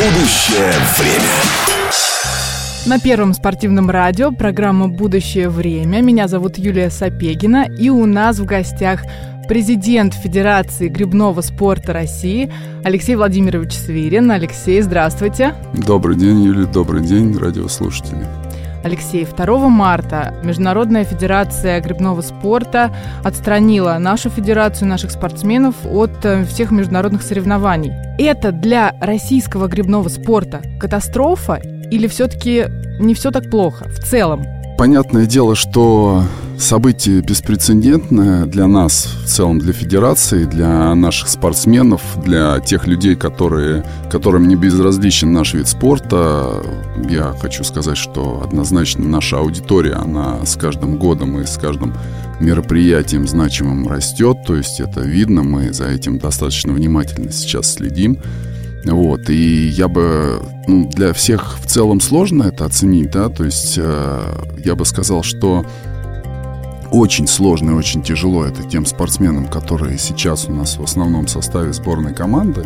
Будущее время. На первом спортивном радио программа «Будущее время». Меня зовут Юлия Сапегина, и у нас в гостях президент Федерации грибного спорта России Алексей Владимирович Свирин. Алексей, здравствуйте. Добрый день, Юлия, добрый день, радиослушатели. Алексей, 2 марта Международная федерация грибного спорта отстранила нашу федерацию, наших спортсменов от э, всех международных соревнований. Это для российского грибного спорта катастрофа или все-таки не все так плохо в целом? Понятное дело, что событие беспрецедентное для нас, в целом для федерации, для наших спортсменов, для тех людей, которые, которым не безразличен наш вид спорта. Я хочу сказать, что однозначно наша аудитория, она с каждым годом и с каждым мероприятием значимым растет. То есть это видно, мы за этим достаточно внимательно сейчас следим. Вот, и я бы, ну, для всех в целом сложно это оценить, да, то есть э, я бы сказал, что очень сложно и очень тяжело это тем спортсменам, которые сейчас у нас в основном составе сборной команды,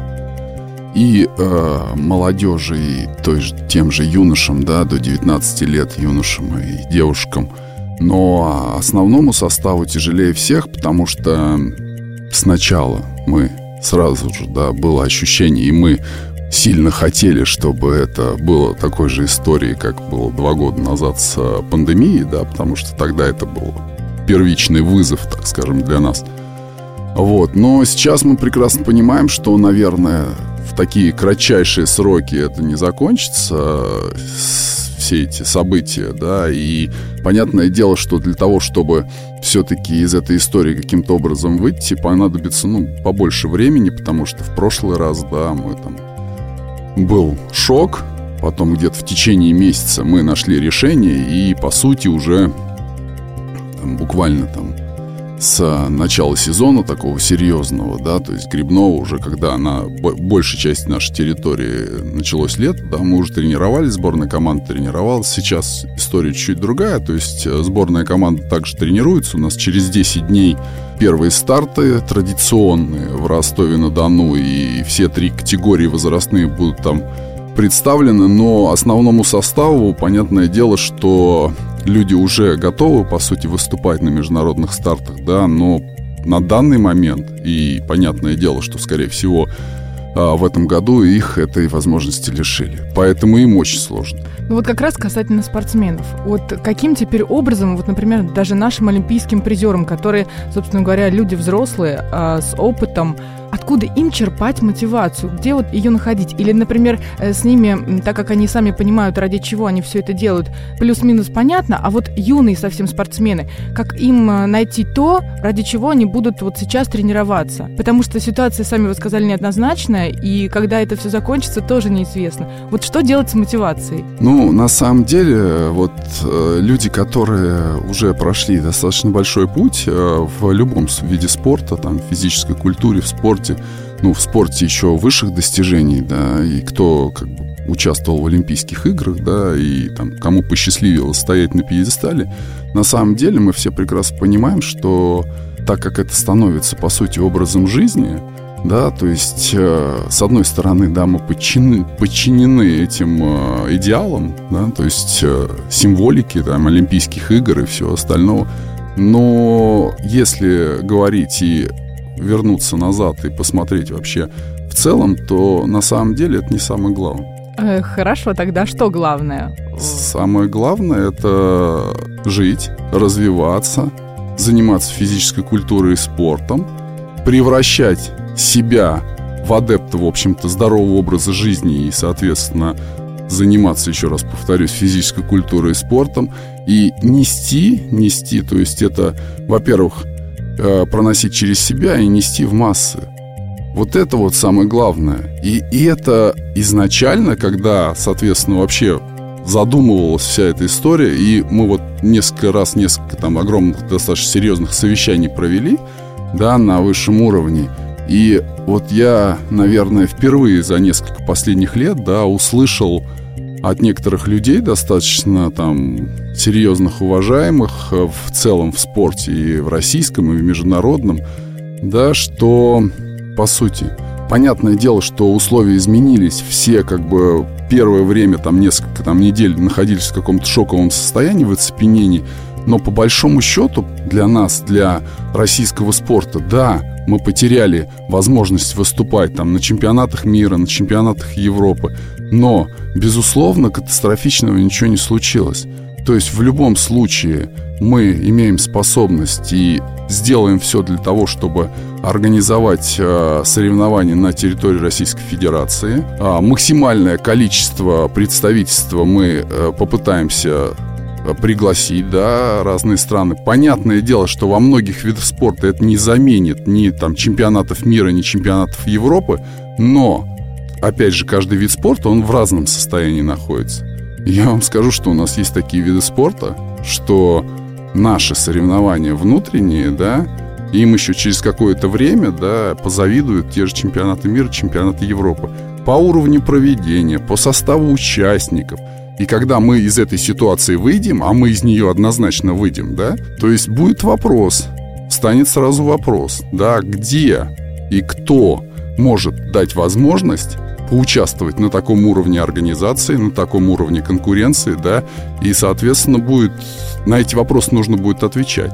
и э, молодежи, и той же, тем же юношам, да, до 19 лет юношам и девушкам. Но основному составу тяжелее всех, потому что сначала мы сразу же, да, было ощущение, и мы сильно хотели, чтобы это было такой же историей, как было два года назад с э, пандемией, да, потому что тогда это был первичный вызов, так скажем, для нас. Вот. Но сейчас мы прекрасно понимаем, что, наверное, в такие кратчайшие сроки это не закончится, все эти события, да, и понятное дело, что для того, чтобы все-таки из этой истории каким-то образом выйти, понадобится, ну, побольше времени, потому что в прошлый раз, да, мы там... Был шок, потом где-то в течение месяца мы нашли решение и, по сути, уже там, буквально там с начала сезона такого серьезного, да, то есть грибного уже, когда на большей части нашей территории началось лето, да, мы уже тренировались, сборная команда тренировалась. Сейчас история чуть-чуть другая, то есть э, сборная команда также тренируется. У нас через 10 дней первые старты традиционные в Ростове-на-Дону, и все три категории возрастные будут там представлены, но основному составу, понятное дело, что люди уже готовы, по сути, выступать на международных стартах, да, но на данный момент, и понятное дело, что, скорее всего, а, в этом году их этой возможности лишили. Поэтому им очень сложно. Ну вот как раз касательно спортсменов. Вот каким теперь образом, вот, например, даже нашим олимпийским призерам, которые, собственно говоря, люди взрослые, а, с опытом, откуда им черпать мотивацию, где вот ее находить. Или, например, э, с ними, так как они сами понимают, ради чего они все это делают, плюс-минус понятно, а вот юные совсем спортсмены, как им э, найти то, ради чего они будут вот сейчас тренироваться. Потому что ситуация, сами вы сказали, неоднозначная, и когда это все закончится, тоже неизвестно. Вот что делать с мотивацией? Ну, на самом деле, вот э, люди, которые уже прошли достаточно большой путь в любом виде спорта, там, физической культуре, в спорте, спорте, ну, в спорте еще высших достижений, да, и кто как бы участвовал в Олимпийских играх, да, и там кому посчастливилось стоять на пьедестале, на самом деле мы все прекрасно понимаем, что так как это становится, по сути, образом жизни, да, то есть, э, с одной стороны, да, мы подчинены, подчинены этим э, идеалам, да, то есть э, символике, там, Олимпийских игр и всего остального, но если говорить и вернуться назад и посмотреть вообще в целом, то на самом деле это не самое главное. Э, хорошо, тогда что главное? Самое главное это жить, развиваться, заниматься физической культурой и спортом, превращать себя в адепта, в общем-то, здорового образа жизни и, соответственно, заниматься, еще раз повторюсь, физической культурой и спортом и нести, нести, то есть это, во-первых, э, проносить через себя и нести в массы. Вот это вот самое главное. И, и это изначально, когда, соответственно, вообще задумывалась вся эта история, и мы вот несколько раз, несколько там огромных, достаточно серьезных совещаний провели, да, на высшем уровне. И вот я, наверное, впервые за несколько последних лет, да, услышал от некоторых людей, достаточно там серьезных, уважаемых э, в целом в спорте и в российском, и в международном, да, что, по сути, понятное дело, что условия изменились, все как бы первое время, там несколько там, недель находились в каком-то шоковом состоянии, в оцепенении, но по большому счету для нас, для российского спорта, да, мы потеряли возможность выступать там на чемпионатах мира, на чемпионатах Европы, но, безусловно, катастрофичного ничего не случилось. То есть в любом случае мы имеем способность и сделаем все для того, чтобы организовать э, соревнования на территории Российской Федерации. А, максимальное количество представительства мы э, попытаемся э, пригласить, да, разные страны. Понятное дело, что во многих видах спорта это не заменит ни там чемпионатов мира, ни чемпионатов Европы, но, опять же, каждый вид спорта, он в разном состоянии находится. Я вам скажу, что у нас есть такие виды спорта, что наши соревнования внутренние, да, им еще через какое-то время, да, позавидуют те же чемпионаты мира, чемпионаты Европы. По уровню проведения, по составу участников. И когда мы из этой ситуации выйдем, а мы из нее однозначно выйдем, да, то есть будет вопрос, станет сразу вопрос, да, где и кто может дать возможность поучаствовать на таком уровне организации, на таком уровне конкуренции, да, и, соответственно, будет на эти вопросы нужно будет отвечать.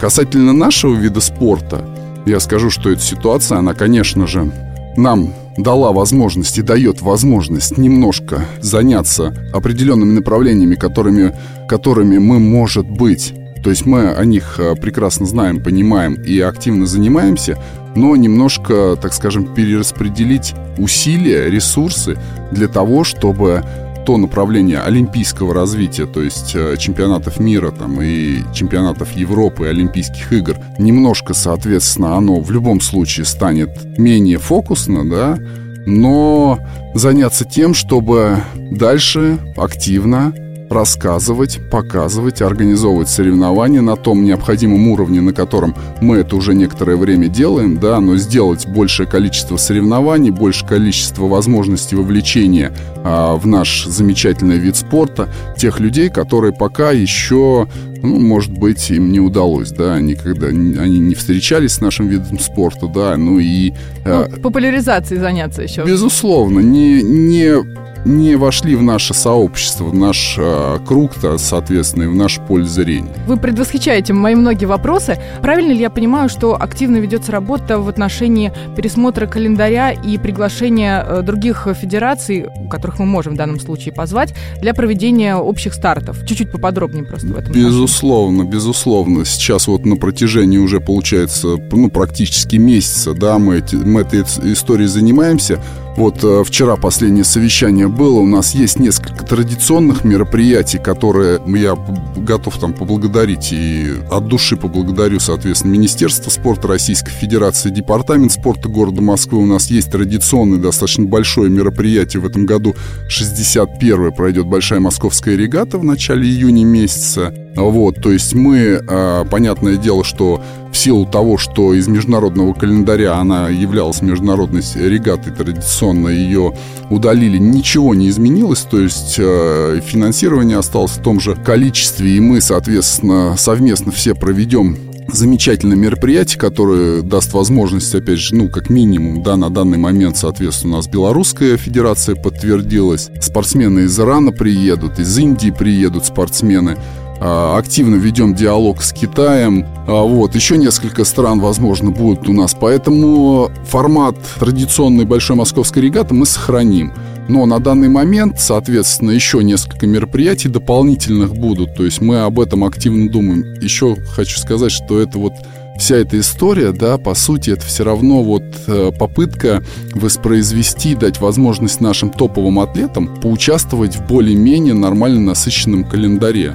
Касательно нашего вида спорта, я скажу, что эта ситуация, она, конечно же, нам дала возможность и дает возможность немножко заняться определенными направлениями, которыми, которыми мы, может быть, то есть мы о них э, прекрасно знаем, понимаем и активно занимаемся, но немножко, так скажем, перераспределить усилия, ресурсы для того, чтобы то направление олимпийского развития, то есть э, чемпионатов мира там, и чемпионатов Европы, и Олимпийских игр, немножко, соответственно, оно в любом случае станет менее фокусно, да, но заняться тем, чтобы дальше активно рассказывать, показывать, организовывать соревнования на том необходимом уровне, на котором мы это уже некоторое время делаем, да, но сделать большее количество соревнований, большее количество возможностей вовлечения а, в наш замечательный вид спорта тех людей, которые пока еще ну, может быть, им не удалось, да, никогда они не встречались с нашим видом спорта, да, ну и... Ну, популяризацией заняться еще. Безусловно, не, не не вошли в наше сообщество, в наш э, круг-то, соответственно, и в наш поле зрения. Вы предвосхищаете мои многие вопросы. Правильно ли я понимаю, что активно ведется работа в отношении пересмотра календаря и приглашения э, других федераций, которых мы можем в данном случае позвать, для проведения общих стартов? Чуть-чуть поподробнее просто в этом. Безусловно, отношении. безусловно. Сейчас вот на протяжении уже, получается, ну, практически месяца, да, мы, эти, мы этой историей занимаемся. Вот э, вчера последнее совещание было. У нас есть несколько традиционных мероприятий, которые я готов там поблагодарить и от души поблагодарю, соответственно, Министерство спорта Российской Федерации, Департамент спорта города Москвы. У нас есть традиционное, достаточно большое мероприятие в этом году. 61-е пройдет Большая Московская регата в начале июня месяца. Вот, то есть мы, а, понятное дело, что в силу того, что из международного календаря она являлась международной регатой традиционно, ее удалили, ничего не изменилось, то есть а, финансирование осталось в том же количестве, и мы, соответственно, совместно все проведем замечательное мероприятие, которое даст возможность, опять же, ну, как минимум, да, на данный момент, соответственно, у нас Белорусская Федерация подтвердилась. Спортсмены из Ирана приедут, из Индии приедут спортсмены. А, активно ведем диалог с Китаем. А, вот, еще несколько стран, возможно, будут у нас. Поэтому формат традиционной большой московской регаты мы сохраним. Но на данный момент, соответственно, еще несколько мероприятий дополнительных будут. То есть мы об этом активно думаем. Еще хочу сказать, что это вот вся эта история, да, по сути, это все равно вот э, попытка воспроизвести, дать возможность нашим топовым атлетам поучаствовать в более-менее нормально насыщенном календаре.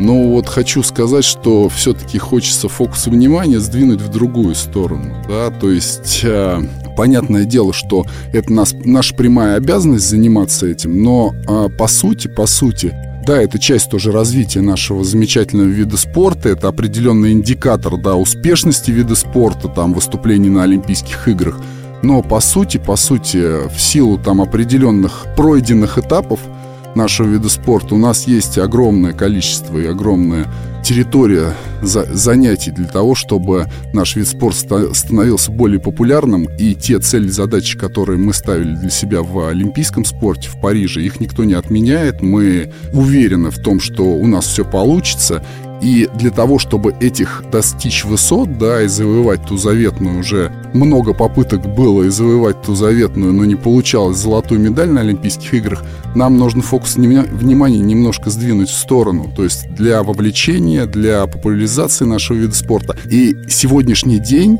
Но вот хочу сказать, что все-таки хочется фокус внимания сдвинуть в другую сторону. Да? То есть э, понятное дело, что это нас, наша прямая обязанность заниматься этим, но э, по сути, по сути, да, это часть тоже развития нашего замечательного вида спорта, это определенный индикатор, да, успешности вида спорта, там, выступлений на Олимпийских играх. Но по сути, по сути, в силу там определенных пройденных этапов, нашего вида спорта у нас есть огромное количество и огромная территория за, занятий для того, чтобы наш вид спорта становился более популярным, и те цели, задачи, которые мы ставили для себя в олимпийском спорте в Париже, их никто не отменяет. Мы уверены в том, что у нас все получится, и для того, чтобы этих достичь высот, да, и завоевать ту заветную уже много попыток было и завоевать ту заветную, но не получалось золотую медаль на Олимпийских играх, нам нужно фокус внимания немножко сдвинуть в сторону. То есть для вовлечения, для популяризации нашего вида спорта. И сегодняшний день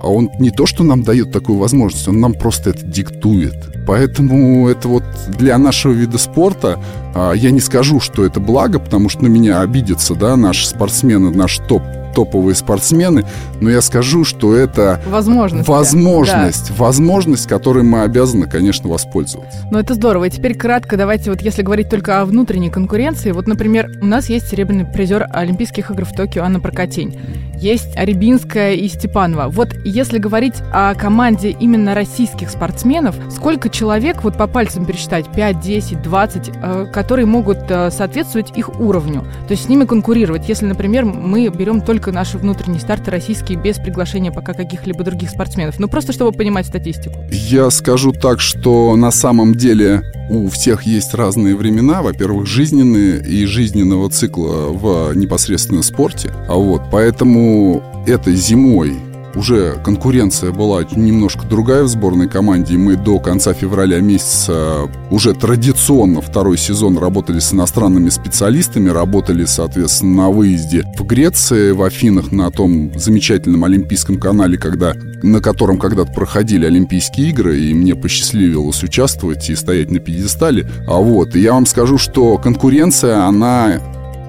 а он не то, что нам дает такую возможность, он нам просто это диктует. Поэтому это вот для нашего вида спорта а, я не скажу, что это благо, потому что на меня обидятся, да, наши спортсмены, наш топ топовые спортсмены, но я скажу, что это возможность, возможность, да. возможность, которой мы обязаны, конечно, воспользоваться. Ну это здорово. И теперь кратко давайте вот если говорить только о внутренней конкуренции, вот, например, у нас есть серебряный призер Олимпийских игр в Токио Анна Прокатень есть Рябинская и Степанова. Вот если говорить о команде именно российских спортсменов, сколько человек, вот по пальцам пересчитать, 5, 10, 20, которые могут э, соответствовать их уровню, то есть с ними конкурировать, если, например, мы берем только наши внутренние старты российские без приглашения пока каких-либо других спортсменов, ну просто чтобы понимать статистику. Я скажу так, что на самом деле у всех есть разные времена, во-первых, жизненные и жизненного цикла в непосредственно спорте, а вот поэтому этой зимой уже конкуренция была немножко другая в сборной команде, мы до конца февраля месяца уже традиционно второй сезон работали с иностранными специалистами, работали, соответственно, на выезде в Греции, в Афинах, на том замечательном Олимпийском канале, когда, на котором когда-то проходили Олимпийские игры, и мне посчастливилось участвовать и стоять на пьедестале. А вот, и я вам скажу, что конкуренция, она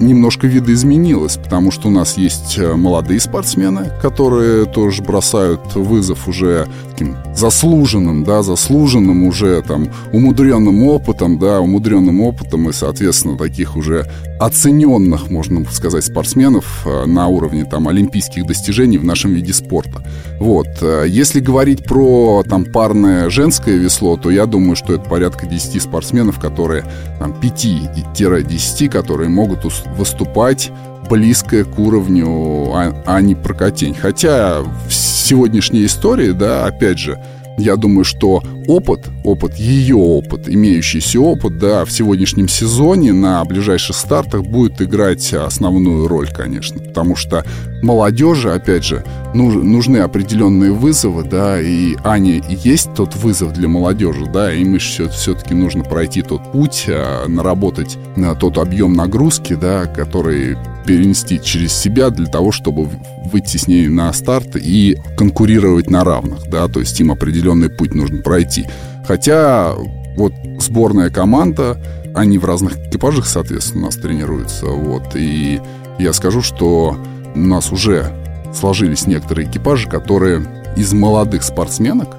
немножко видоизменилось, потому что у нас есть э, молодые спортсмены, которые тоже бросают вызов уже таким заслуженным, да, заслуженным уже там умудренным опытом, да, умудренным опытом и, соответственно, таких уже оцененных, можно сказать, спортсменов э, на уровне там олимпийских достижений в нашем виде спорта. Вот. Э, если говорить про там парное женское весло, то я думаю, что это порядка 10 спортсменов, которые там 5-10, которые могут выступать близкое к уровню Ани Прокатень. Хотя в сегодняшней истории, да, опять же, я думаю, что опыт, опыт, ее опыт, имеющийся опыт, да, в сегодняшнем сезоне на ближайших стартах будет играть основную роль, конечно. Потому что молодежи, опять же, нужны определенные вызовы, да, и Ане есть тот вызов для молодежи, да, и мы все, все-таки нужно пройти тот путь, а, наработать на тот объем нагрузки, да, который перенести через себя для того, чтобы выйти с ней на старт и конкурировать на равных, да, то есть им определенный путь нужно пройти. Хотя вот сборная команда, они в разных экипажах, соответственно, у нас тренируются, вот, и я скажу, что у нас уже сложились некоторые экипажи, которые из молодых спортсменок,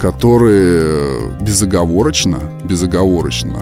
которые безоговорочно, безоговорочно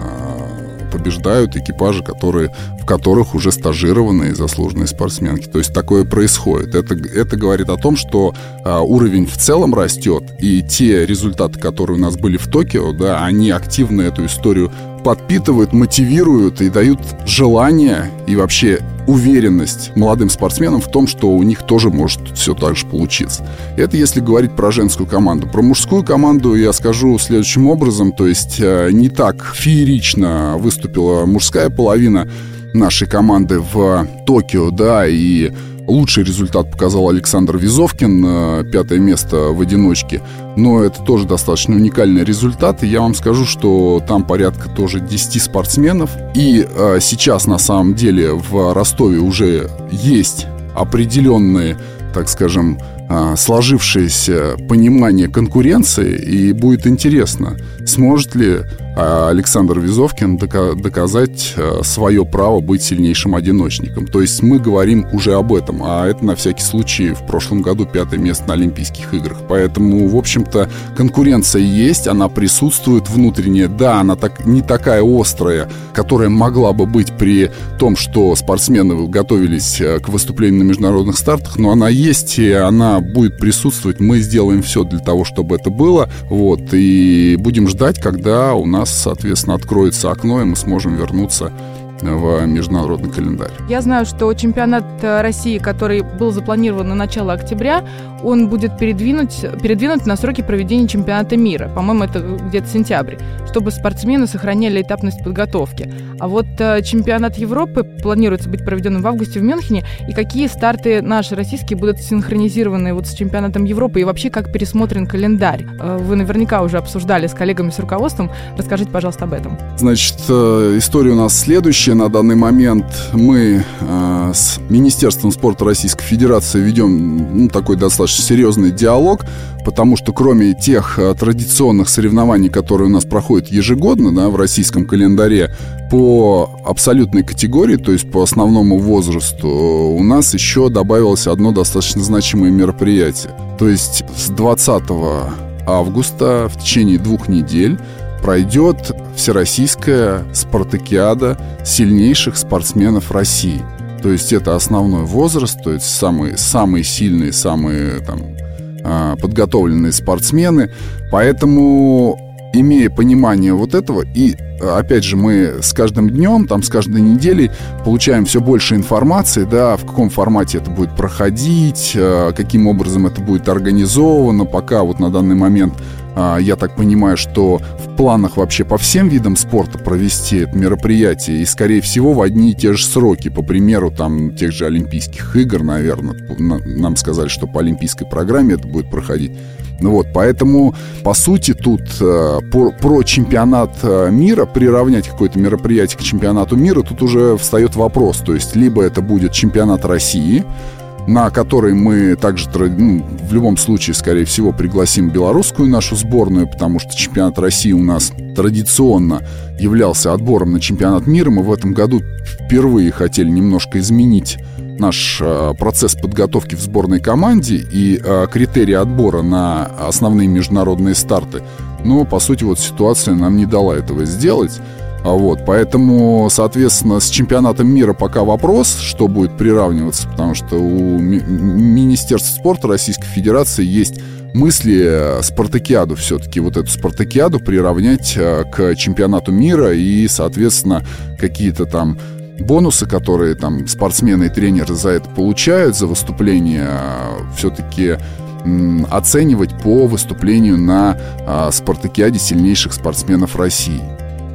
побеждают экипажи, которые, в которых уже стажированные заслуженные спортсменки. То есть такое происходит. Это, это говорит о том, что а, уровень в целом растет, и те результаты, которые у нас были в Токио, да, они активно эту историю подпитывают, мотивируют и дают желание и вообще уверенность молодым спортсменам в том, что у них тоже может все так же получиться. Это если говорить про женскую команду. Про мужскую команду я скажу следующим образом, то есть э, не так феерично выступила мужская половина нашей команды в Токио, да, и Лучший результат показал Александр Визовкин, э, пятое место в одиночке. Но это тоже достаточно уникальный результат. И я вам скажу, что там порядка тоже 10 спортсменов. И э, сейчас на самом деле в Ростове уже есть определенные, так скажем, э, сложившееся понимание конкуренции. И будет интересно, сможет ли а Александр Визовкин доказать э, свое право быть сильнейшим одиночником. То есть мы говорим уже об этом, а это на всякий случай в прошлом году пятое место на Олимпийских играх. Поэтому, в общем-то, конкуренция есть, она присутствует внутренняя. Да, она так, не такая острая, которая могла бы быть при том, что спортсмены готовились э, к выступлению на международных стартах, но она есть, и она будет присутствовать. Мы сделаем все для того, чтобы это было. Вот, и будем ждать, когда у нас, соответственно, откроется окно, и мы сможем вернуться в международный календарь. Я знаю, что чемпионат э, России, который был запланирован на начало октября, он будет передвинуть, передвинут на сроки проведения чемпионата мира. По-моему, это где-то сентябрь, чтобы спортсмены сохраняли этапность подготовки. А вот э, чемпионат Европы планируется быть проведенным в августе в Мюнхене. И какие старты наши российские будут синхронизированы вот с чемпионатом Европы? И вообще, как пересмотрен календарь? Э, вы наверняка уже обсуждали с коллегами, с руководством. Расскажите, пожалуйста, об этом. Значит, история у нас следующая на данный момент мы э, с Министерством спорта Российской Федерации ведем ну, такой достаточно серьезный диалог, потому что кроме тех э, традиционных соревнований, которые у нас проходят ежегодно да, в российском календаре, по абсолютной категории, то есть по основному возрасту, у нас еще добавилось одно достаточно значимое мероприятие. То есть с 20 августа в течение двух недель пройдет Всероссийская спартакиада сильнейших спортсменов России. То есть это основной возраст, то есть самые, самые сильные, самые там, а, подготовленные спортсмены. Поэтому, имея понимание вот этого, и опять же, мы с каждым днем, там, с каждой неделей получаем все больше информации, да, в каком формате это будет проходить, а, каким образом это будет организовано. Пока вот на данный момент я так понимаю, что в планах вообще по всем видам спорта провести это мероприятие, и, скорее всего, в одни и те же сроки, по примеру, там, тех же Олимпийских игр, наверное, нам сказали, что по олимпийской программе это будет проходить. Ну вот, поэтому, по сути, тут э, про, про чемпионат э, мира, приравнять какое-то мероприятие к чемпионату мира, тут уже встает вопрос. То есть, либо это будет чемпионат России, на который мы также ну, в любом случае, скорее всего, пригласим белорусскую нашу сборную, потому что чемпионат России у нас традиционно являлся отбором на чемпионат мира. Мы в этом году впервые хотели немножко изменить наш э, процесс подготовки в сборной команде и э, критерии отбора на основные международные старты. Но, по сути, вот ситуация нам не дала этого сделать. А вот, поэтому, соответственно, с чемпионатом мира пока вопрос, что будет приравниваться, потому что у Ми- Министерства спорта Российской Федерации есть мысли э, спартакиаду все-таки, вот эту спартакиаду приравнять э, к чемпионату мира и, соответственно, какие-то там бонусы, которые там спортсмены и тренеры за это получают, за выступление, э, все-таки оценивать по выступлению на спартакиаде сильнейших спортсменов России.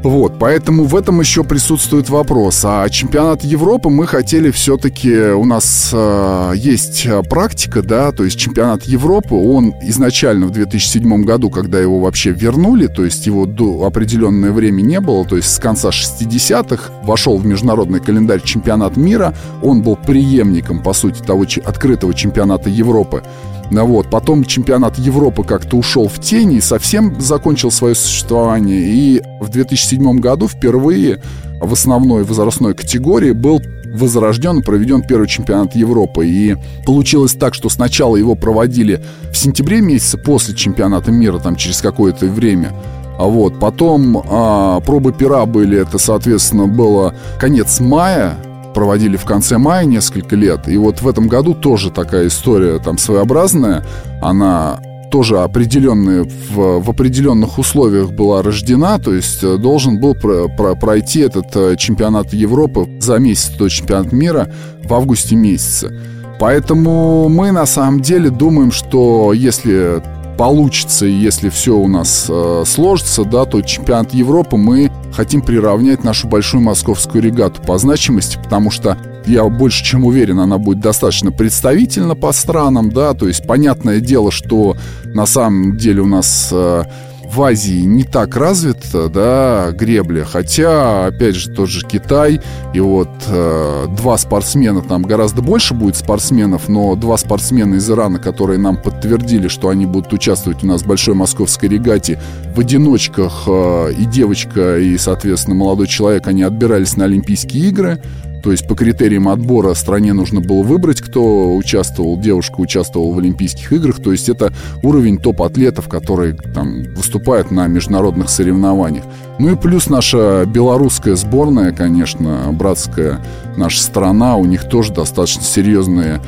Вот, поэтому в этом еще присутствует вопрос. А чемпионат Европы мы хотели все-таки... У нас э, есть практика, да, то есть чемпионат Европы, он изначально в 2007 году, когда его вообще вернули, то есть его до определенное время не было, то есть с конца 60-х вошел в международный календарь чемпионат мира, он был преемником, по сути, того открытого чемпионата Европы. Ну вот. Потом чемпионат Европы как-то ушел в тени и совсем закончил свое существование. И в 2007 году впервые в основной возрастной категории был возрожден и проведен первый чемпионат Европы. И получилось так, что сначала его проводили в сентябре месяце после чемпионата мира, там через какое-то время. А вот потом а, пробы пера были, это, соответственно, было конец мая проводили в конце мая несколько лет. И вот в этом году тоже такая история там своеобразная. Она тоже определенные, в, в определенных условиях была рождена, то есть э, должен был про, про, пройти этот э, чемпионат Европы за месяц до чемпионата мира в августе месяце. Поэтому мы на самом деле думаем, что если получится, если все у нас э, сложится, да, то чемпионат Европы мы хотим приравнять нашу большую московскую регату по значимости, потому что я больше чем уверен, она будет достаточно представительна по странам, да, то есть понятное дело, что на самом деле у нас э, в Азии не так развита, да, гребля. Хотя, опять же, тот же Китай, и вот э, два спортсмена, там гораздо больше будет спортсменов, но два спортсмена из Ирана, которые нам подтвердили, что они будут участвовать у нас в Большой Московской регате в одиночках, э, и девочка, и, соответственно, молодой человек, они отбирались на Олимпийские игры. То есть по критериям отбора стране нужно было выбрать, кто участвовал, девушка участвовала в Олимпийских играх. То есть это уровень топ-атлетов, которые там выступают на международных соревнованиях. Ну и плюс наша белорусская сборная, конечно, братская наша страна, у них тоже достаточно серьезные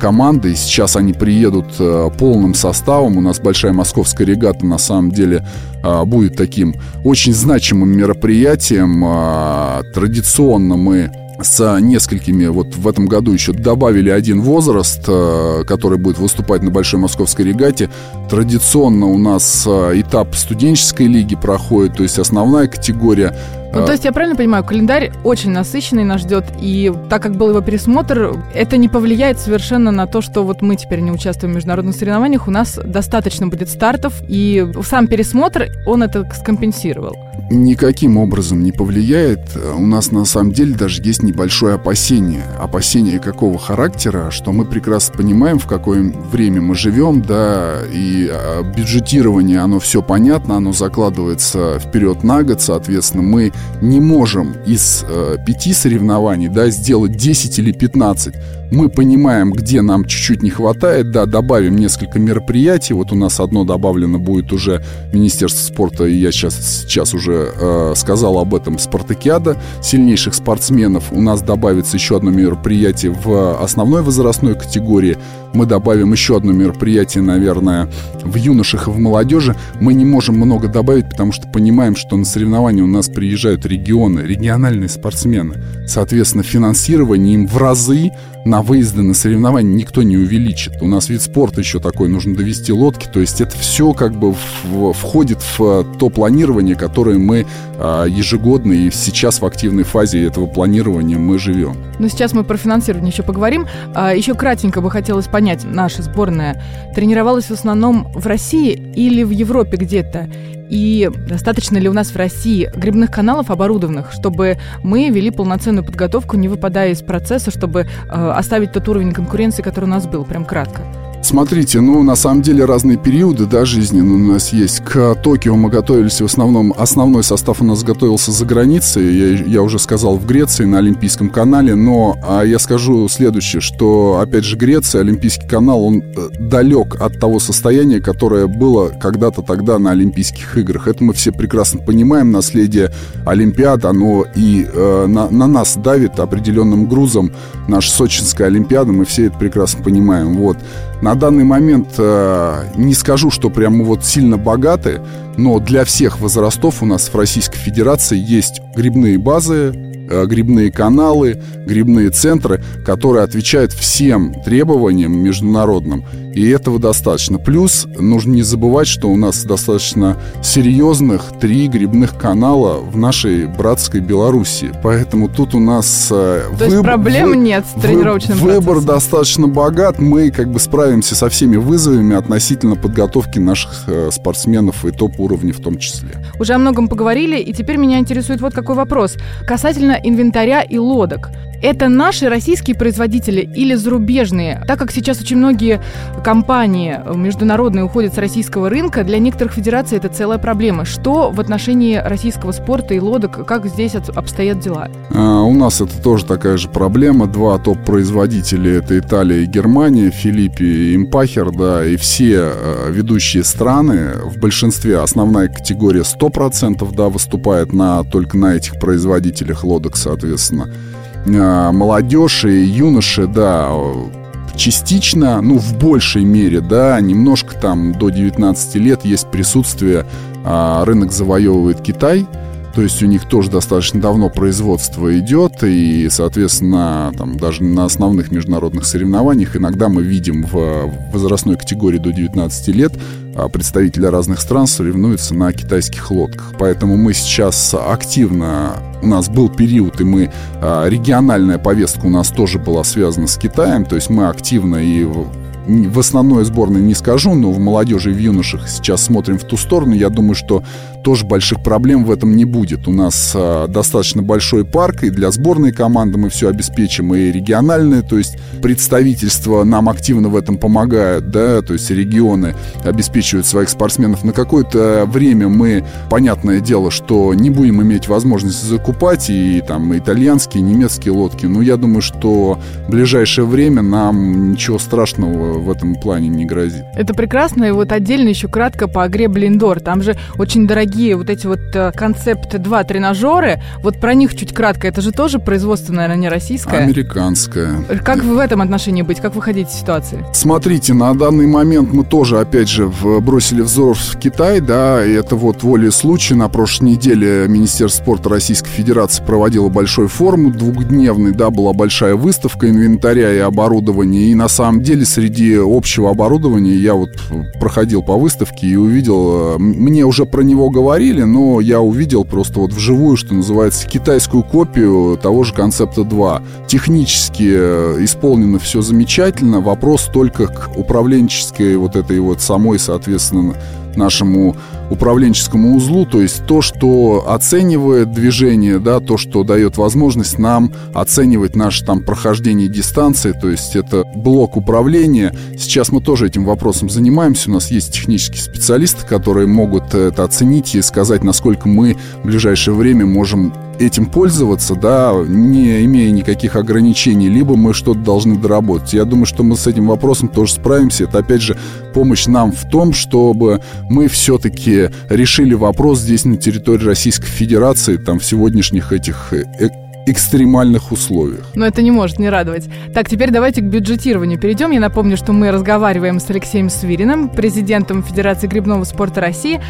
команды. И сейчас они приедут полным составом. У нас большая московская регата на самом деле будет таким очень значимым мероприятием. Традиционно мы с несколькими, вот в этом году еще добавили один возраст, э, который будет выступать на Большой Московской регате. Традиционно у нас э, этап студенческой лиги проходит, то есть основная категория ну, то есть я правильно понимаю, календарь очень насыщенный нас ждет, и так как был его пересмотр, это не повлияет совершенно на то, что вот мы теперь не участвуем в международных соревнованиях, у нас достаточно будет стартов, и сам пересмотр, он это скомпенсировал. Никаким образом не повлияет. У нас на самом деле даже есть небольшое опасение. Опасение какого характера, что мы прекрасно понимаем, в какое время мы живем, да, и а, бюджетирование, оно все понятно, оно закладывается вперед на год, соответственно, мы не можем из э, пяти соревнований да, сделать 10 или 15 мы понимаем, где нам чуть-чуть не хватает, да, добавим несколько мероприятий. Вот у нас одно добавлено будет уже Министерство спорта, и я сейчас, сейчас уже э, сказал об этом, спартакиада сильнейших спортсменов. У нас добавится еще одно мероприятие в основной возрастной категории. Мы добавим еще одно мероприятие, наверное, в юношах и в молодежи. Мы не можем много добавить, потому что понимаем, что на соревнования у нас приезжают регионы, региональные спортсмены. Соответственно, финансирование им в разы на выезды на соревнования никто не увеличит. У нас вид спорта еще такой, нужно довести лодки. То есть это все как бы в, входит в то планирование, которое мы а, ежегодно и сейчас в активной фазе этого планирования мы живем. Но сейчас мы про финансирование еще поговорим. А, еще кратенько бы хотелось понять, наша сборная тренировалась в основном в России или в Европе где-то? И достаточно ли у нас в России грибных каналов оборудованных, чтобы мы вели полноценную подготовку, не выпадая из процесса, чтобы э, оставить тот уровень конкуренции, который у нас был, прям кратко? Смотрите, ну, на самом деле разные периоды, да, жизни ну, у нас есть. К Токио мы готовились в основном, основной состав у нас готовился за границей, я, я уже сказал, в Греции, на Олимпийском канале, но а я скажу следующее, что, опять же, Греция, Олимпийский канал, он э, далек от того состояния, которое было когда-то тогда на Олимпийских играх. Это мы все прекрасно понимаем, наследие Олимпиад, оно и э, на, на нас давит определенным грузом. Наша Сочинская Олимпиада, мы все это прекрасно понимаем, вот. На данный момент э, не скажу, что прямо вот сильно богаты, но для всех возрастов у нас в Российской Федерации есть грибные базы, грибные каналы, грибные центры, которые отвечают всем требованиям международным. И этого достаточно. Плюс нужно не забывать, что у нас достаточно серьезных три грибных канала в нашей братской Беларуси. Поэтому тут у нас э, То выб... есть проблем вы... нет с тренировочным вы... Выбор процессом. достаточно богат. Мы как бы справимся со всеми вызовами относительно подготовки наших э, спортсменов и топ-уровней в том числе. Уже о многом поговорили, и теперь меня интересует вот какой вопрос. Касательно инвентаря и лодок. Это наши российские производители или зарубежные? Так как сейчас очень многие компании международные уходят с российского рынка, для некоторых федераций это целая проблема. Что в отношении российского спорта и лодок, как здесь обстоят дела? А, у нас это тоже такая же проблема. Два топ-производителя это Италия и Германия, Филиппи и Импахер, да, и все э, ведущие страны, в большинстве основная категория 100% да, выступает на, только на этих производителях лодок, соответственно. А, молодежь и юноши, да, частично, ну, в большей мере, да, немножко там до 19 лет есть присутствие, а, рынок завоевывает Китай, то есть у них тоже достаточно давно производство идет, и, соответственно, там, даже на основных международных соревнованиях иногда мы видим в возрастной категории до 19 лет а, представители разных стран соревнуются на китайских лодках. Поэтому мы сейчас активно у нас был период, и мы а, региональная повестка у нас тоже была связана с Китаем, то есть мы активно и в основной сборной не скажу, но в молодежи и в юношах сейчас смотрим в ту сторону. Я думаю, что тоже больших проблем в этом не будет. У нас а, достаточно большой парк, и для сборной команды мы все обеспечим, и региональные, то есть представительство нам активно в этом помогают, да, то есть регионы обеспечивают своих спортсменов. На какое-то время мы, понятное дело, что не будем иметь возможности закупать и там итальянские, немецкие лодки, но я думаю, что в ближайшее время нам ничего страшного в этом плане не грозит. Это прекрасно, и вот отдельно еще кратко по игре Блиндор. Там же очень дорогие дорогие вот эти вот э, концепты 2 тренажеры, вот про них чуть кратко, это же тоже производство, наверное, не российское? Американское. Как в этом отношении быть? Как выходить из ситуации? Смотрите, на данный момент мы тоже, опять же, бросили взор в Китай, да, и это вот волей случая. На прошлой неделе Министерство спорта Российской Федерации проводило большой форум двухдневный, да, была большая выставка инвентаря и оборудования, и на самом деле среди общего оборудования я вот проходил по выставке и увидел, э, мне уже про него говорили, но я увидел просто вот вживую, что называется, китайскую копию того же концепта 2. Технически э, исполнено все замечательно, вопрос только к управленческой вот этой вот самой, соответственно, нашему управленческому узлу, то есть то, что оценивает движение, да, то, что дает возможность нам оценивать наше там прохождение дистанции, то есть это блок управления. Сейчас мы тоже этим вопросом занимаемся, у нас есть технические специалисты, которые могут это оценить и сказать, насколько мы в ближайшее время можем этим пользоваться, да, не имея никаких ограничений, либо мы что-то должны доработать. Я думаю, что мы с этим вопросом тоже справимся. Это, опять же, помощь нам в том, чтобы мы все-таки решили вопрос здесь на территории Российской Федерации, там, в сегодняшних этих э, экстремальных условиях. Но это не может не радовать. Так, теперь давайте к бюджетированию перейдем. Я напомню, что мы разговариваем с Алексеем Свириным, президентом Федерации грибного спорта России.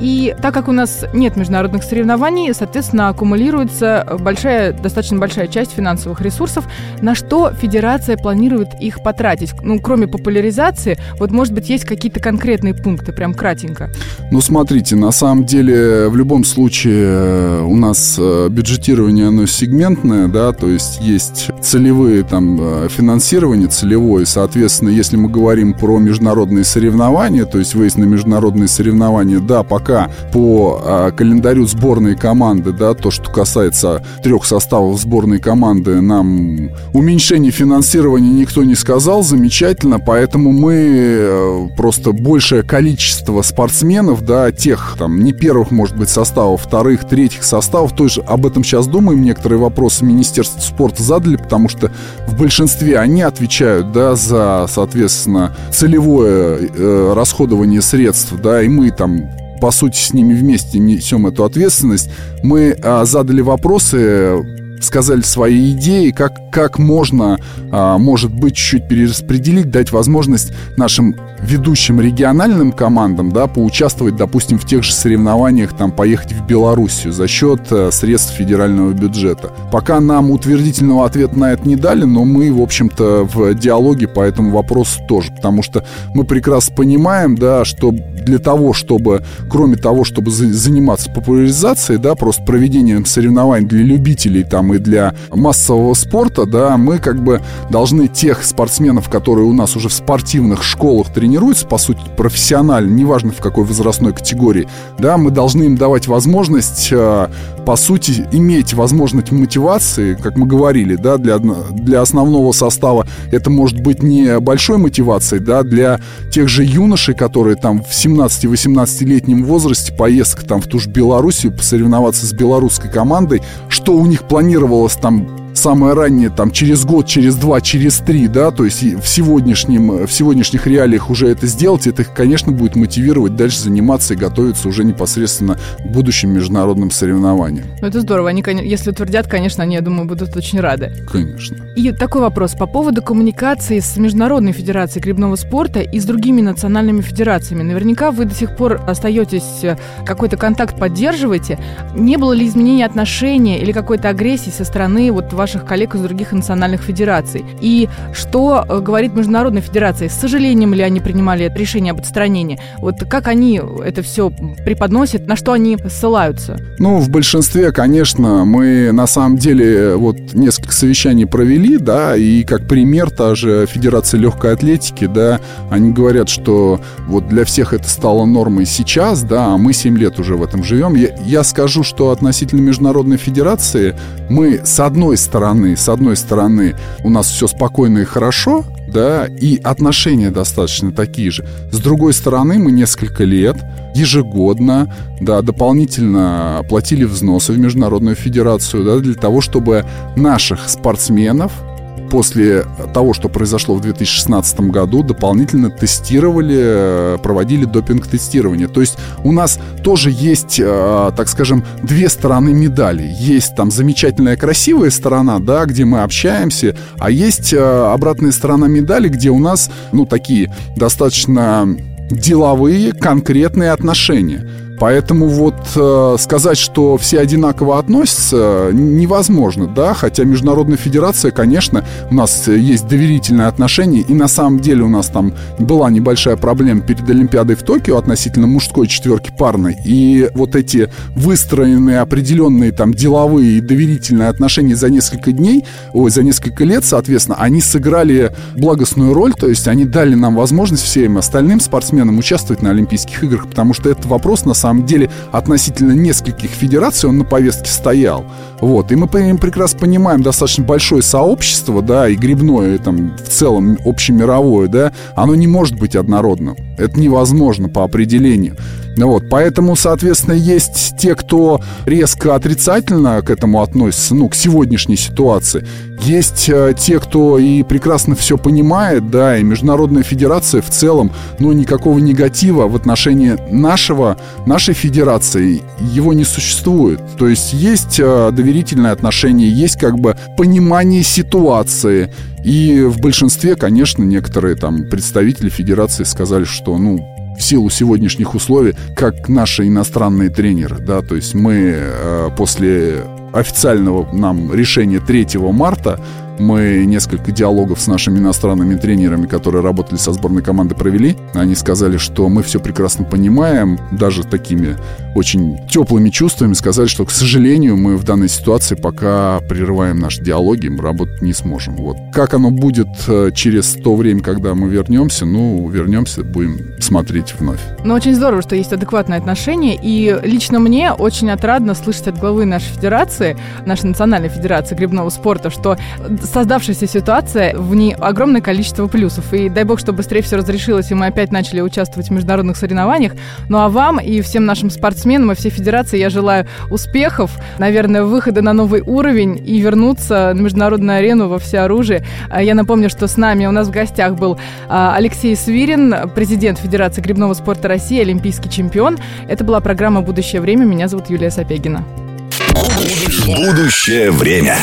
И так как у нас нет международных соревнований, соответственно, аккумулируется большая, достаточно большая часть финансовых ресурсов, на что федерация планирует их потратить. Ну, кроме популяризации, вот, может быть, есть какие-то конкретные пункты, прям кратенько. Ну, смотрите, на самом деле, в любом случае, э, у нас э, бюджетирование, оно сегментное, да, то есть есть целевые там финансирование целевое, соответственно, если мы говорим про международные соревнования, то есть выезд на международные соревнования, да, пока по а, календарю сборной команды, да, то, что касается трех составов сборной команды, нам уменьшение финансирования никто не сказал, замечательно, поэтому мы просто большее количество спортсменов, да, тех, там, не первых, может быть, составов, вторых, третьих составов, тоже об этом сейчас думаем, некоторые вопросы Министерства спорта задали, потому что в большинстве они отвечают, да, за, соответственно, целевое э, расходование средств, да, и мы там по сути, с ними вместе несем эту ответственность, мы а, задали вопросы сказали свои идеи, как, как можно, а, может быть, чуть-чуть перераспределить, дать возможность нашим ведущим региональным командам, да, поучаствовать, допустим, в тех же соревнованиях, там, поехать в Белоруссию за счет э, средств федерального бюджета. Пока нам утвердительного ответа на это не дали, но мы, в общем-то, в диалоге по этому вопросу тоже, потому что мы прекрасно понимаем, да, что для того, чтобы, кроме того, чтобы заниматься популяризацией, да, просто проведением соревнований для любителей там и для массового спорта, да, мы как бы должны тех спортсменов, которые у нас уже в спортивных школах тренируются, по сути, профессионально, неважно в какой возрастной категории, да, мы должны им давать возможность, э, по сути, иметь возможность мотивации, как мы говорили, да, для, для основного состава это может быть не большой мотивацией, да, для тех же юношей, которые там в 17-18-летнем возрасте поездка там в ту же Белоруссию, посоревноваться с белорусской командой, что у них планировалось там самое раннее, там, через год, через два, через три, да, то есть в, сегодняшнем, в сегодняшних реалиях уже это сделать, это их, конечно, будет мотивировать дальше заниматься и готовиться уже непосредственно к будущим международным соревнованиям. Ну, это здорово. Они, если утвердят, конечно, они, я думаю, будут очень рады. Конечно. И такой вопрос по поводу коммуникации с Международной Федерацией грибного спорта и с другими национальными федерациями. Наверняка вы до сих пор остаетесь, э, какой-то контакт поддерживаете. Не было ли изменения отношения или какой-то агрессии со стороны вот ваших коллег из других национальных федераций? И что э, говорит Международная Федерация? С сожалением ли они принимали решение об отстранении? Вот как они это все преподносят, на что они ссылаются? Ну, в большинстве, конечно, мы на самом деле вот несколько совещаний провели, да, и как пример та же Федерация легкой атлетики, да, они говорят, что вот для всех это стало нормой сейчас, да, а мы 7 лет уже в этом живем. Я, я скажу, что относительно Международной Федерации мы с одной стороны стороны, с одной стороны, у нас все спокойно и хорошо, да, и отношения достаточно такие же. С другой стороны, мы несколько лет ежегодно, да, дополнительно платили взносы в Международную Федерацию, да, для того, чтобы наших спортсменов после того, что произошло в 2016 году, дополнительно тестировали, проводили допинг-тестирование. То есть у нас тоже есть, так скажем, две стороны медали. Есть там замечательная красивая сторона, да, где мы общаемся, а есть обратная сторона медали, где у нас, ну, такие достаточно деловые, конкретные отношения. Поэтому вот э, сказать, что все одинаково относятся, невозможно, да, хотя Международная Федерация, конечно, у нас есть доверительные отношения, и на самом деле у нас там была небольшая проблема перед Олимпиадой в Токио относительно мужской четверки парной, и вот эти выстроенные определенные там деловые и доверительные отношения за несколько дней, ой, за несколько лет, соответственно, они сыграли благостную роль, то есть они дали нам возможность всем остальным спортсменам участвовать на Олимпийских играх, потому что этот вопрос на самом деле относительно нескольких федераций он на повестке стоял. Вот. И мы прекрасно понимаем, достаточно большое сообщество, да, и грибное, там, в целом, общемировое, да, оно не может быть однородным. Это невозможно по определению. Вот, поэтому, соответственно, есть те, кто резко отрицательно к этому относится, ну, к сегодняшней ситуации. Есть э, те, кто и прекрасно все понимает, да, и Международная Федерация в целом, ну, никакого негатива в отношении нашего, нашей Федерации его не существует. То есть есть э, доверительное отношение, есть как бы понимание ситуации, и в большинстве, конечно, некоторые там представители Федерации сказали, что, ну, в силу сегодняшних условий, как наши иностранные тренеры, да, то есть мы э, после официального нам решения 3 марта мы несколько диалогов с нашими иностранными тренерами, которые работали со сборной команды, провели. Они сказали, что мы все прекрасно понимаем, даже такими очень теплыми чувствами сказали, что, к сожалению, мы в данной ситуации пока прерываем наши диалоги, мы работать не сможем. Вот. Как оно будет э, через то время, когда мы вернемся, ну, вернемся, будем смотреть вновь. Ну, очень здорово, что есть адекватное отношение, и лично мне очень отрадно слышать от главы нашей федерации, нашей национальной федерации грибного спорта, что создавшаяся ситуация, в ней огромное количество плюсов. И дай бог, что быстрее все разрешилось, и мы опять начали участвовать в международных соревнованиях. Ну а вам и всем нашим спортсменам и всей федерации я желаю успехов, наверное, выхода на новый уровень и вернуться на международную арену во всеоружие. А я напомню, что с нами у нас в гостях был а, Алексей Свирин, президент Федерации грибного спорта России, олимпийский чемпион. Это была программа «Будущее время». Меня зовут Юлия Сапегина. Будущее время.